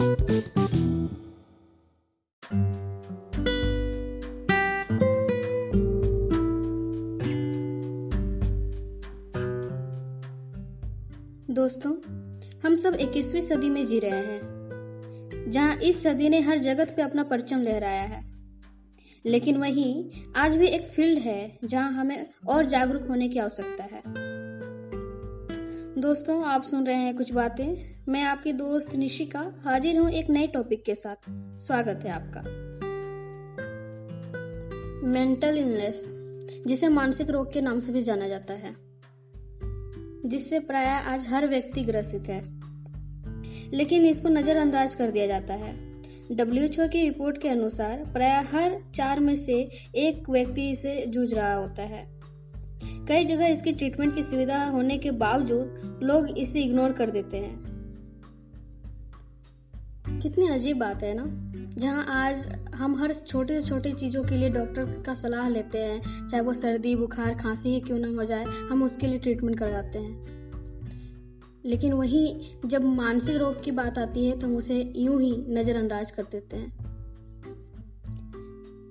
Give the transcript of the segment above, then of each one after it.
दोस्तों, हम सब 21वीं सदी में जी रहे हैं, जहाँ इस सदी ने हर जगत पे अपना परचम लहराया है। लेकिन वहीं आज भी एक फ़ील्ड है जहाँ हमें और जागरूक होने की आवश्यकता है। दोस्तों, आप सुन रहे हैं कुछ बातें। मैं आपकी दोस्त निशिका। हाजिर हूँ एक नए टॉपिक के साथ। स्वागत है आपका। मेंटल इलनेस जिसे मानसिक रोग के नाम से भी जाना जाता है, जिससे प्राय आज हर व्यक्ति ग्रसित है। लेकिन इसको नजरअंदाज कर दिया जाता है। डब्ल्यू की रिपोर्ट के अनुसार प्राय हर चार में से एक व्यक्ति इसे जूझ रहा होता है। कई जगह इसकी ट्रीटमेंट की सुविधा होने के बावजूद लोग इसे इग्नोर कर देते हैं। कितनी अजीब बात है ना? जहाँ आज हम हर छोटे से छोटे चीज़ों के लिए डॉक्टर का सलाह लेते हैं, चाहे वो सर्दी, बुखार, खांसी ही क्यों ना हो जाए, हम उसके लिए ट्रीटमेंट करवाते हैं। लेकिन वहीं जब मानसिक रोग की बात आती है तो हम उसे यूँ ही नज़रअंदाज कर देते हैं।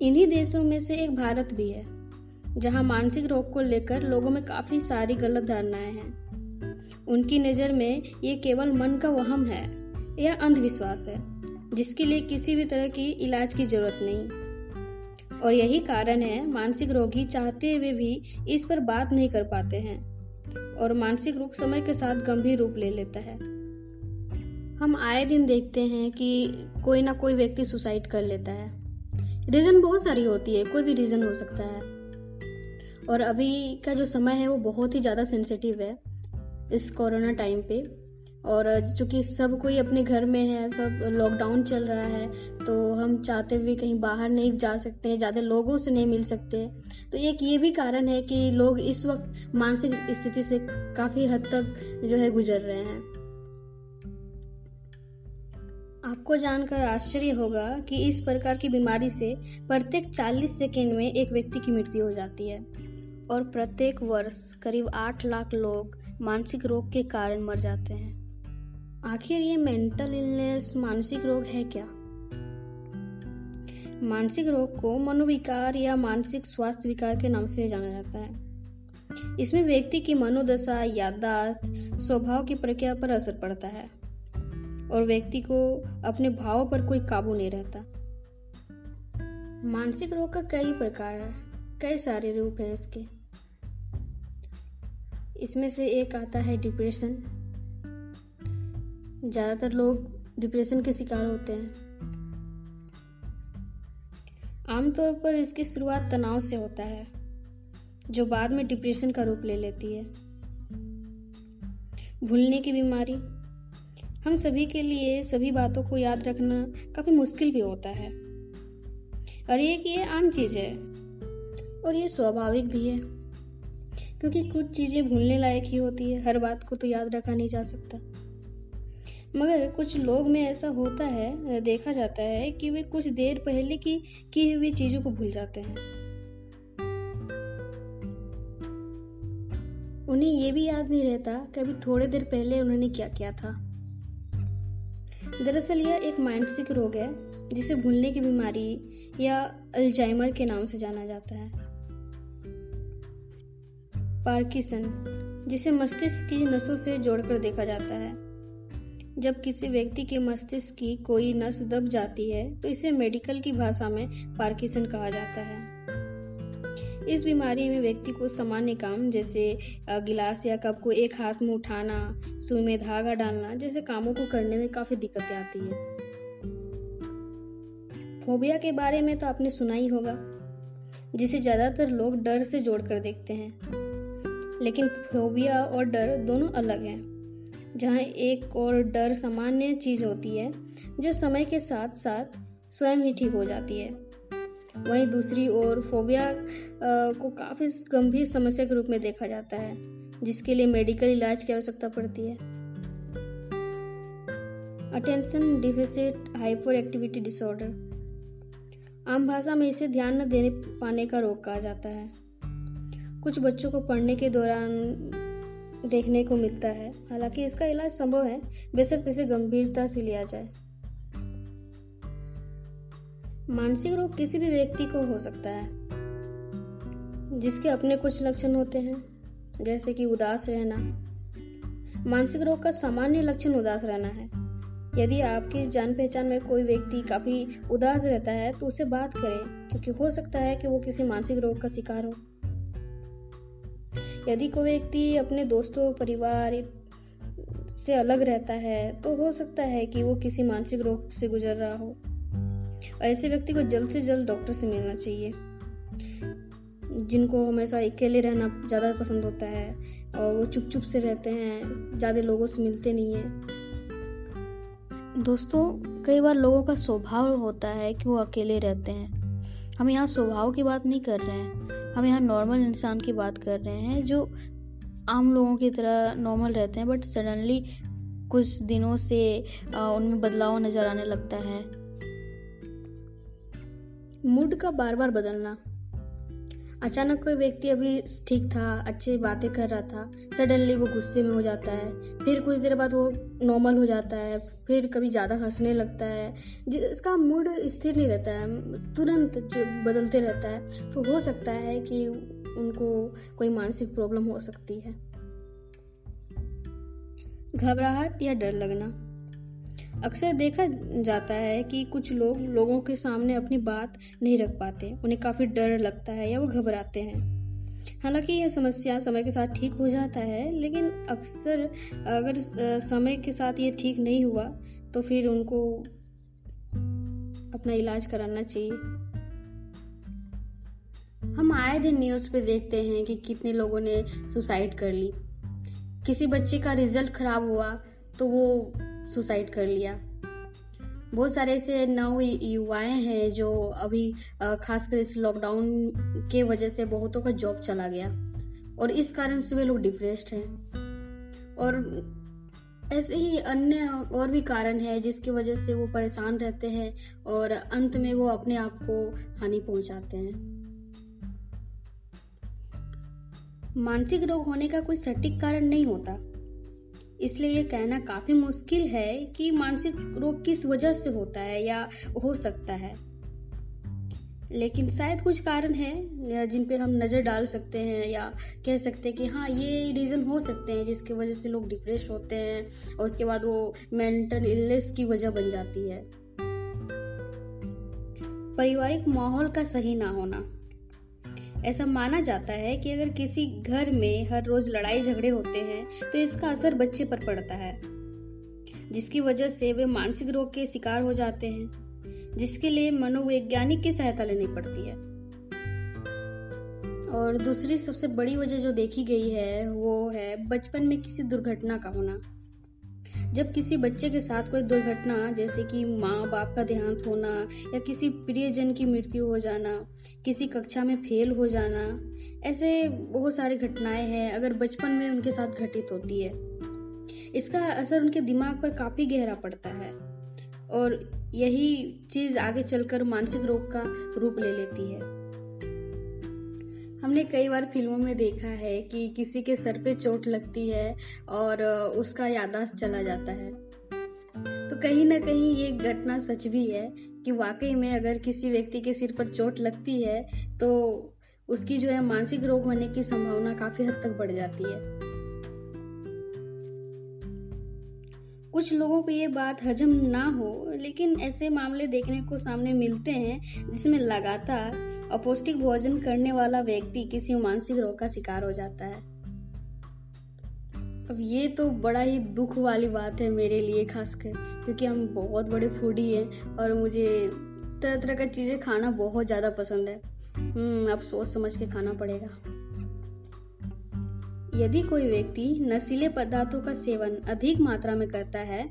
इन्हीं देशों में से एक भारत भी है। जहाँ मानसिक रोग को लेकर लोगों में काफ़ी सारी गलत धारणाएँ हैं। उनकी नज़र में ये केवल मन का वहम है, यह अंधविश्वास है, जिसके लिए किसी भी तरह की इलाज की ज़रूरत नहीं। और यही कारण है, मानसिक रोगी चाहते हुए भी इस पर बात नहीं कर पाते हैं और मानसिक रोग समय के साथ गंभीर रूप ले लेता है। हम आए दिन देखते हैं कि कोई ना कोई व्यक्ति सुसाइड कर लेता है। रीजन बहुत सारी होती है, कोई भी रीजन हो सकता है। और अभी का जो समय है वो बहुत ही ज़्यादा सेंसिटिव है इस कोरोना टाइम पे। और चूँकि सब कोई अपने घर में है, सब लॉकडाउन चल रहा है तो हम चाहते हुए कहीं बाहर नहीं जा सकते हैं, ज़्यादा लोगों से नहीं मिल सकते तो एक ये भी कारण है कि लोग इस वक्त मानसिक स्थिति से काफ़ी हद तक जो है गुजर रहे हैं। आपको जानकर आश्चर्य होगा कि इस प्रकार की बीमारी से प्रत्येक 40 सेकेंड में एक व्यक्ति की मृत्यु हो जाती है। और प्रत्येक वर्ष करीब आठ लाख लोग मानसिक रोग के कारण मर जाते हैं। आखिर ये मेंटल इलनेस मानसिक रोग है क्या? मानसिक रोग को मनोविकार या मानसिक स्वास्थ्य विकार के नाम से जाना जाता है। इसमें व्यक्ति की मनोदशा याददाश्त स्वभाव की प्रक्रिया पर असर पड़ता है और व्यक्ति को अपने भावों पर कोई काबू नहीं रहता। मानसिक रोग का कई प्रकार है, कई सारे रूप हैं इसके। इसमें से एक आता है डिप्रेशन ज़्यादातर लोग डिप्रेशन के शिकार होते हैं। आमतौर पर इसकी शुरुआत तनाव से होता है, जो बाद में डिप्रेशन का रूप ले लेती है। भूलने की बीमारी। हम सभी के लिए सभी बातों को याद रखना काफ़ी मुश्किल भी होता है। और ये कि ये आम चीज़ है, और ये स्वाभाविक भी है। क्योंकि कुछ चीज़ें भूलने लायक ही होती है, हर बात को तो याद रखा नहीं जा सकता। मगर कुछ लोग में ऐसा होता है, देखा जाता है कि वे कुछ देर पहले की की हुई चीज़ों को भूल जाते हैं। उन्हें ये भी याद नहीं रहता कि अभी थोड़े देर पहले उन्होंने क्या किया था। दरअसल यह एक मानसिक रोग है, जिसे भूलने की बीमारी या अल्जाइमर के नाम से जाना जाता है। पार्किसन, जिसे मस्तिष्क की नसों से जोड़कर देखा जाता है। जब किसी व्यक्ति के मस्तिष्क की कोई नस दब जाती है तो इसे मेडिकल की भाषा में पार्किसन कहा जाता है। इस बीमारी में व्यक्ति को सामान्य काम, जैसे गिलास या कप को एक हाथ में उठाना, सुई में धागा डालना, जैसे कामों को करने में काफ़ी दिक्कतें आती है। फोबिया के बारे में तो आपने सुना ही होगा, जिसे ज़्यादातर लोग डर से जोड़कर देखते हैं। लेकिन फोबिया और डर दोनों अलग हैं, जहाँ एक और डर सामान्य चीज़ होती है, जो समय के साथ साथ स्वयं ही ठीक हो जाती है। वहीं दूसरी ओर फोबिया को काफ़ी गंभीर समस्या के रूप में देखा जाता है, जिसके लिए मेडिकल इलाज की आवश्यकता पड़ती है। Attention deficit hyperactivity disorder. आम भाषा में इसे ध्यान न देने पाने का रोग कहा जाता है। कुछ बच्चों को पढ़ने के दौरान देखने को मिलता है। हालाँकि इसका इलाज संभव है बेसर इसे गंभीरता से लिया जाए। मानसिक रोग किसी भी व्यक्ति को हो सकता है, जिसके अपने कुछ लक्षण होते हैं, जैसे कि उदास रहना। मानसिक रोग का सामान्य लक्षण उदास रहना है। यदि आपकी जान पहचान में कोई व्यक्ति काफ़ी उदास रहता है तो उसे बात करें, क्योंकि हो सकता है कि वो किसी मानसिक रोग का शिकार हो। यदि कोई व्यक्ति अपने दोस्तों, परिवार से अलग रहता है तो हो सकता है कि वो किसी मानसिक रोग से गुजर रहा हो। ऐसे व्यक्ति को जल्द से जल्द डॉक्टर से मिलना चाहिए, जिनको हमेशा अकेले रहना ज़्यादा पसंद होता है और वो चुप चुप से रहते हैं, ज़्यादा लोगों से मिलते नहीं हैं। दोस्तों, कई बार लोगों का स्वभाव होता है कि वो अकेले रहते हैं। हम यहाँ स्वभाव की बात नहीं कर रहे हैं। हम यहाँ नॉर्मल इंसान की बात कर रहे हैं जो आम लोगों की तरह नॉर्मल रहते हैं बट सडनली कुछ दिनों से उनमें बदलाव नज़र आने लगता है। मूड का बार बार बदलना। अचानक कोई व्यक्ति अभी ठीक था, अच्छी बातें कर रहा था सडनली वो गुस्से में हो जाता है, फिर कुछ देर बाद वो नॉर्मल हो जाता है, फिर कभी ज़्यादा हंसने लगता है जिसका मूड स्थिर नहीं रहता है, तुरंत बदलते रहता है तो हो सकता है कि उनको कोई मानसिक प्रॉब्लम हो सकती है। घबराहट या डर लगना। अक्सर देखा जाता है कि कुछ लोग लोगों के सामने अपनी बात नहीं रख पाते। उन्हें काफ़ी डर लगता है या वो घबराते हैं। हालाँकि यह समस्या समय के साथ ठीक हो जाता है, लेकिन अक्सर अगर समय के साथ ये ठीक नहीं हुआ तो फिर उनको अपना इलाज कराना चाहिए। हम आए दिन न्यूज़ पे देखते हैं कि कितने लोगों ने सुसाइड कर ली। किसी बच्चे का रिज़ल्ट खराब हुआ तो वो सुसाइड कर लिया। बहुत सारे ऐसे नव युवाएँ हैं जो अभी खासकर इस लॉकडाउन के वजह से बहुतों का जॉब चला गया और इस कारण से वे लोग डिप्रेस्ड हैं। और ऐसे ही अन्य और भी कारण है जिसकी वजह से वो परेशान रहते हैं और अंत में वो अपने आप को हानि पहुंचाते हैं। मानसिक रोग होने का कोई सटीक कारण नहीं होता। इसलिए ये कहना काफ़ी मुश्किल है कि मानसिक रोग किस वजह से होता है या हो सकता है। लेकिन शायद कुछ कारण हैं, जिन पे हम नज़र डाल सकते हैं या कह सकते हैं कि हाँ ये रीज़न हो सकते हैं जिसकी वजह से लोग डिप्रेस होते हैं और उसके बाद वो मेंटल इलनेस की वजह बन जाती है। पारिवारिक माहौल का सही ना होना। ऐसा माना जाता है कि अगर किसी घर में हर रोज लड़ाई झगड़े होते हैं तो इसका असर बच्चे पर पड़ता है, जिसकी वजह से वे मानसिक रोग के शिकार हो जाते हैं, जिसके लिए मनोवैज्ञानिक की सहायता लेनी पड़ती है। और दूसरी सबसे बड़ी वजह जो देखी गई है, वो है बचपन में किसी दुर्घटना का होना। जब किसी बच्चे के साथ कोई दुर्घटना, जैसे कि माँ बाप का देहांत होना या किसी प्रियजन की मृत्यु हो जाना, किसी कक्षा में फेल हो जाना, ऐसे बहुत सारी घटनाएँ हैं, अगर बचपन में उनके साथ घटित होती है। इसका असर उनके दिमाग पर काफ़ी गहरा पड़ता है और यही चीज़ आगे चलकर मानसिक रोग का रूप ले लेती है। हमने कई बार फ़िल्मों में देखा है कि किसी के सर पे चोट लगती है और उसका यादाश्त चला जाता है। तो कहीं ना कहीं ये घटना सच भी है कि वाकई में अगर किसी व्यक्ति के सिर पर चोट लगती है तो उसकी जो है मानसिक रोग होने की संभावना काफ़ी हद तक बढ़ जाती है। कुछ लोगों को ये बात हजम ना हो लेकिन ऐसे मामले देखने को सामने मिलते हैं जिसमें लगातार अपौष्टिक भोजन करने वाला व्यक्ति किसी मानसिक रोग का शिकार हो जाता है। अब ये तो बड़ा ही दुख वाली बात है मेरे लिए खासकर क्योंकि हम बहुत बड़े फूडी हैं और मुझे तरह तरह का चीज़ें खाना बहुत ज़्यादा पसंद है। हम्म, अब सोच समझ के खाना पड़ेगा। यदि कोई व्यक्ति नशीले पदार्थों का सेवन अधिक मात्रा में करता है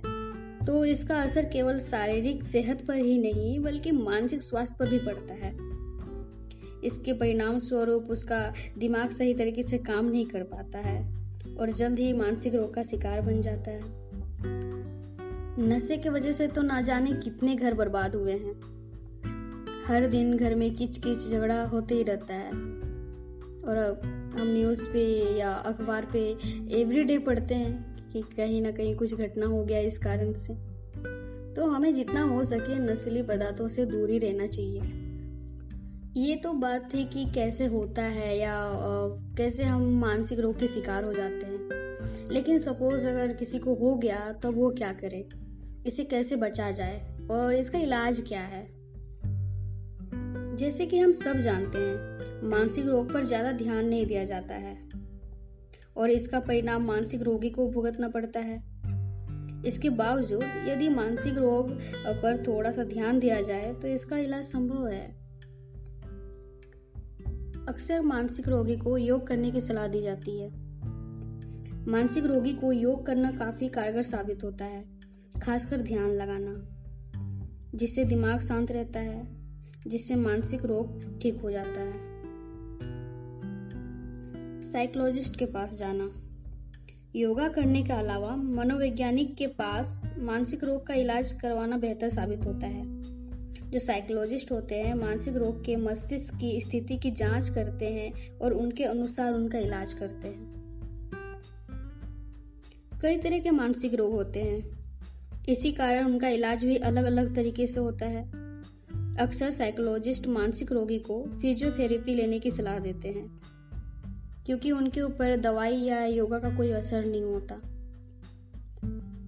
तो इसका असर केवल शारीरिक सेहत पर ही नहीं, बल्कि मानसिक स्वास्थ्य पर भी पड़ता है। इसके परिणाम स्वरूप उसका दिमाग सही तरीके से काम नहीं कर पाता है और जल्द ही मानसिक रोग का शिकार बन जाता है। नशे की वजह से तो ना जाने कितने घर बर्बाद हुए हैं। हर दिन घर में किच किच झगड़ा होते ही रहता है। और हम न्यूज़ पे या अखबार पे एवरी डे पढ़ते हैं कि कहीं ना कहीं कुछ घटना हो गया इस कारण से। तो हमें जितना हो सके नस्ली पदार्थों से दूरी रहना चाहिए। ये तो बात थी कि कैसे होता है या कैसे हम मानसिक रोग के शिकार हो जाते हैं। लेकिन सपोज़ अगर किसी को हो गया तो वो क्या करे? इसे कैसे बचा जाए? और इसका इलाज क्या है? जैसे कि हम सब जानते हैं, मानसिक रोग पर ज़्यादा ध्यान नहीं दिया जाता है। और इसका परिणाम मानसिक रोगी को भुगतना पड़ता है। इसके बावजूद, यदि मानसिक रोग पर थोड़ा सा ध्यान दिया जाए तो इसका इलाज संभव है। अक्सर मानसिक रोगी को योग करने की सलाह दी जाती है। मानसिक रोगी को योग करना काफ़ी कारगर साबित होता है, खासकर ध्यान लगाना, जिससे दिमाग शांत रहता है। जिससे मानसिक रोग ठीक हो जाता है। साइकोलॉजिस्ट के पास जाना। योगा करने के अलावा मनोवैज्ञानिक के पास मानसिक रोग का इलाज करवाना बेहतर साबित होता है। जो साइकोलॉजिस्ट होते हैं, मानसिक रोग के मस्तिष्क की स्थिति की जाँच करते हैं और उनके अनुसार उनका इलाज करते हैं। कई तरह के मानसिक रोग होते हैं। इसी कारण उनका इलाज भी अलग अलग तरीके से होता है। अक्सर साइकोलॉजिस्ट मानसिक रोगी को फिजियोथेरेपी लेने की सलाह देते हैं, क्योंकि उनके ऊपर दवाई या योगा का कोई असर नहीं होता।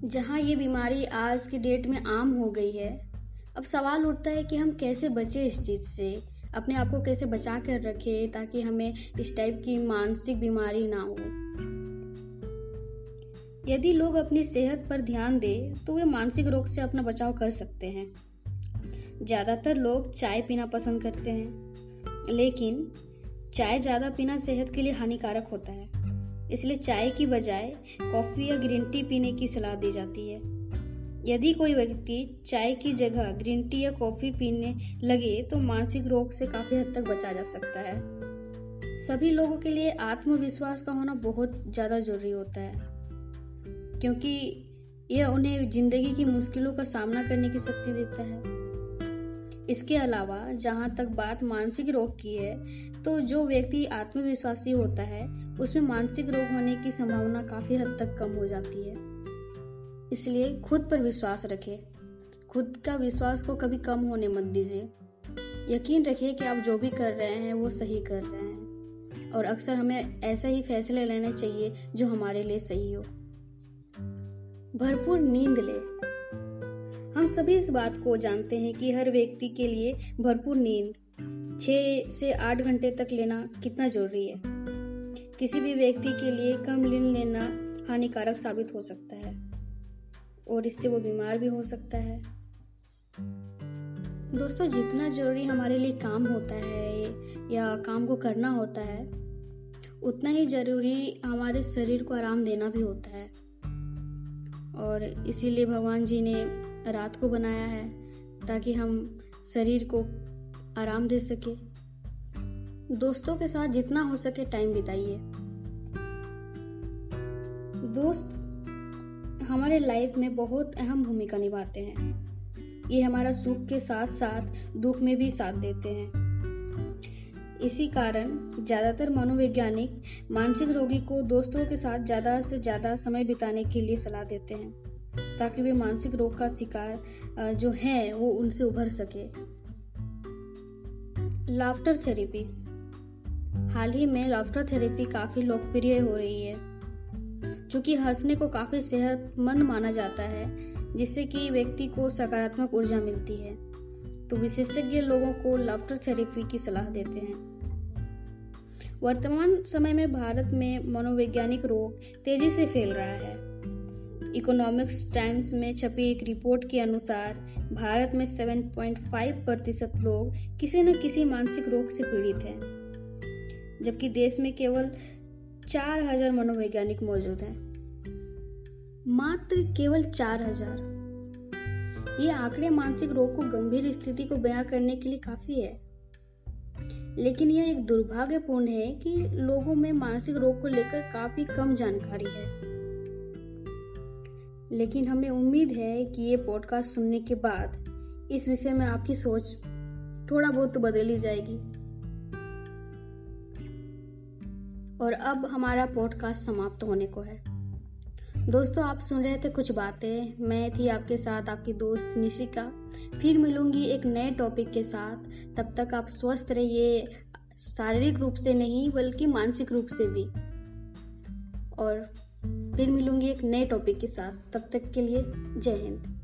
जहाँ ये बीमारी आज की डेट में आम हो गई है, अब सवाल उठता है कि हम कैसे बचे इस चीज़ से, अपने आप को कैसे बचा कर रखे ताकि हमें इस टाइप की मानसिक बीमारी ना हो। यदि लोग अपनी सेहत पर ध्यान दें तो वे मानसिक रोग से अपना बचाव कर सकते हैं। ज़्यादातर लोग चाय पीना पसंद करते हैं, लेकिन चाय ज़्यादा पीना सेहत के लिए हानिकारक होता है। इसलिए चाय की बजाय कॉफ़ी या ग्रीन टी पीने की सलाह दी जाती है। यदि कोई व्यक्ति चाय की जगह ग्रीन टी या कॉफ़ी पीने लगे तो मानसिक रोग से काफ़ी हद तक बचा जा सकता है। सभी लोगों के लिए आत्मविश्वास का होना बहुत ज़्यादा ज़रूरी होता है, क्योंकि यह उन्हें ज़िंदगी की मुश्किलों का सामना करने की शक्ति देता है। इसके अलावा, जहाँ तक बात मानसिक रोग की है तो जो व्यक्ति आत्मविश्वासी होता है, उसमें मानसिक रोग होने की संभावना काफ़ी हद तक कम हो जाती है। इसलिए खुद पर विश्वास रखें। खुद का विश्वास को कभी कम होने मत दीजिए। यकीन रखिए कि आप जो भी कर रहे हैं, वो सही कर रहे हैं। और अक्सर हमें ऐसे ही फैसले लेने चाहिए, जो हमारे लिए सही हो। भरपूर नींद ले। हम सभी इस बात को जानते हैं कि हर व्यक्ति के लिए भरपूर नींद छह से आठ घंटे तक लेना कितना ज़रूरी है। किसी भी व्यक्ति के लिए कम नींद लेना हानिकारक साबित हो सकता है, और इससे वो बीमार भी हो सकता है। दोस्तों, जितना ज़रूरी हमारे लिए काम होता है या काम को करना होता है, उतना ही ज़रूरी हमारे शरीर को आराम देना भी होता है। और इसीलिए भगवान जी ने रात को बनाया है ताकि हम शरीर को आराम दे सके। दोस्तों के साथ जितना हो सके टाइम बिताइए। दोस्त, हमारे लाइफ में बहुत अहम भूमिका निभाते हैं। ये हमारा सुख के साथ साथ दुख में भी साथ देते हैं। इसी कारण ज़्यादातर मनोवैज्ञानिक मानसिक रोगी को दोस्तों के साथ ज़्यादा से ज़्यादा समय बिताने के लिए सलाह देते हैं। ताकि वे मानसिक रोग का शिकार जो है, वो उनसे उभर सके। लाफ्टर थेरेपी हाल ही में लाफ्टर थेरेपी काफ़ी लोकप्रिय हो रही है क्योंकि हंसने को काफ़ी सेहतमंद माना जाता है, जिससे कि व्यक्ति को सकारात्मक ऊर्जा मिलती है। तो विशेषज्ञ लोगों को लाफ्टर थेरेपी की सलाह देते हैं। वर्तमान समय में भारत में मनोवैज्ञानिक रोग तेज़ी से फैल रहा है। इकोनॉमिक्स टाइम्स में छपी एक रिपोर्ट के अनुसार, भारत में 7.5 प्रतिशत लोग किसी न किसी मानसिक रोग से पीड़ित हैं, जबकि देश में केवल चार हज़ार मनोवैज्ञानिक मौजूद हैं। मात्र केवल चार हज़ार। ये आंकड़े मानसिक रोग को गंभीर स्थिति को बयां करने के लिए काफ़ी है। लेकिन यह एक दुर्भाग्यपूर्ण है कि लोगों में मानसिक रोग को लेकर काफ़ी कम जानकारी है। लेकिन हमें उम्मीद है कि ये पॉडकास्ट सुनने के बाद इस विषय में आपकी सोच थोड़ा बहुत तो बदली जाएगी। और अब हमारा पॉडकास्ट समाप्त होने को है। दोस्तों, आप सुन रहे थे कुछ बातें। मैं थी आपके साथ आपकी दोस्त निशिका। फिर मिलूँगी एक नए टॉपिक के साथ। तब तक आप स्वस्थ रहिए, शारीरिक रूप से नहीं, बल्कि मानसिक रूप से भी। और फिर मिलूँगी एक नए टॉपिक के साथ। तब तक के लिए जय हिंद।